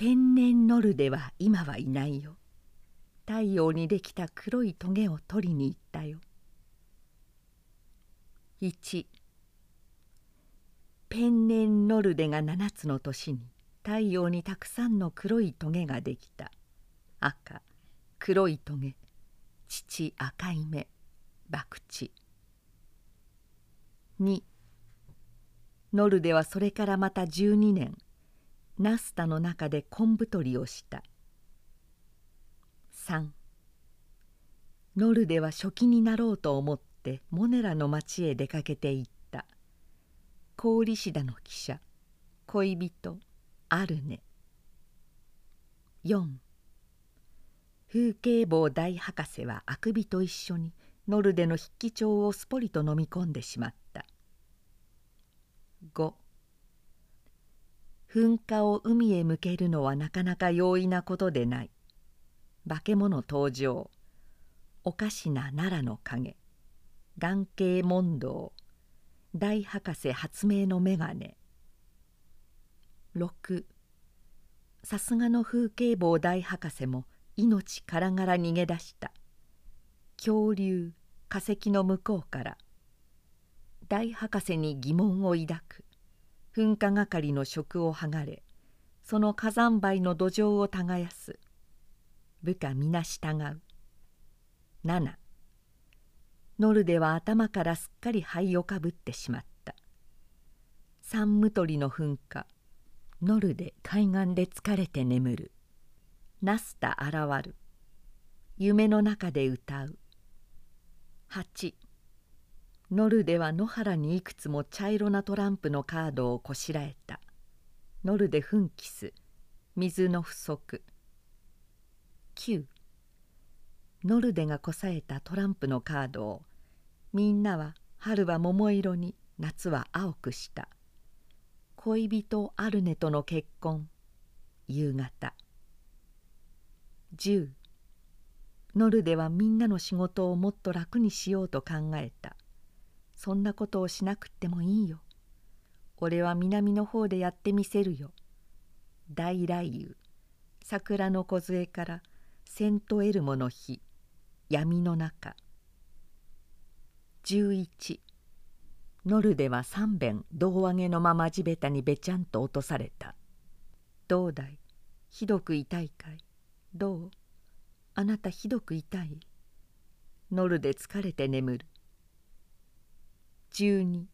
ペンネンノルデは今はいないよ。太陽にできた黒いトゲを取りに行ったよ。1ペンネンノルデが7つの年に太陽にたくさんの黒いトゲができた。赤黒いトゲ。父赤い目。博打。2ノルデはそれからまた12年。ナスタの中で昆布取りをした。3ノルデは初期になろうと思ってモネラの町へ出かけていった。氷シダの記者。恋人。アルネ。4風景坊大博士はあくびと一緒にノルデの筆記帳をすぽりと飲み込んでしまった。5噴火を海へ向けるのはなかなか容易なことでない。化け物登場。おかしな奈良の影。眼形問答。大博士発明の眼鏡。6さすがの風景坊大博士も命からがら逃げ出した。恐竜。化石の向こうから。大博士に疑問を抱く。噴火係の職を剥がれその火山灰の土壌を耕す。部下皆従う。7ノルデは頭からすっかり灰をかぶってしまった。サンムトリの噴火。ノルデ海岸で疲れて眠る。ナスタ現る。夢の中で歌う。8ノルデは野原にいくつも茶色なトランプのカードをこしらえた。ノルデ奮起す水の不足。9ノルデがこさえたトランプのカードをみんなは春は桃色に夏は青くした。恋人アルネとの結婚。夕方。10ノルデはみんなの仕事をもっと楽にしようと考えた。そんなことをしなくってもいいよ。俺は南の方でやってみせるよ。大雷雨。桜の梢からセントエルモの日。闇の中。11ノルデは三遍胴上げのまま地べたにべちゃんと落とされた。どうだい？ひどく痛いかい？どう？あなたひどく痛い？ノルデ疲れて眠る。12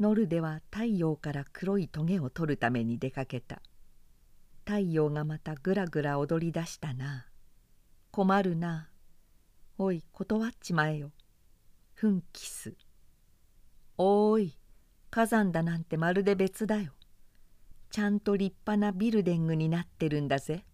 ノルデは太陽から黒いトゲを取るために出かけた。太陽がまたぐらぐら踊り出したな。困るな。おい断っちまえよ。噴気す。おーい火山だなんてまるで別だよ。ちゃんと立派なビルデングになってるんだぜ。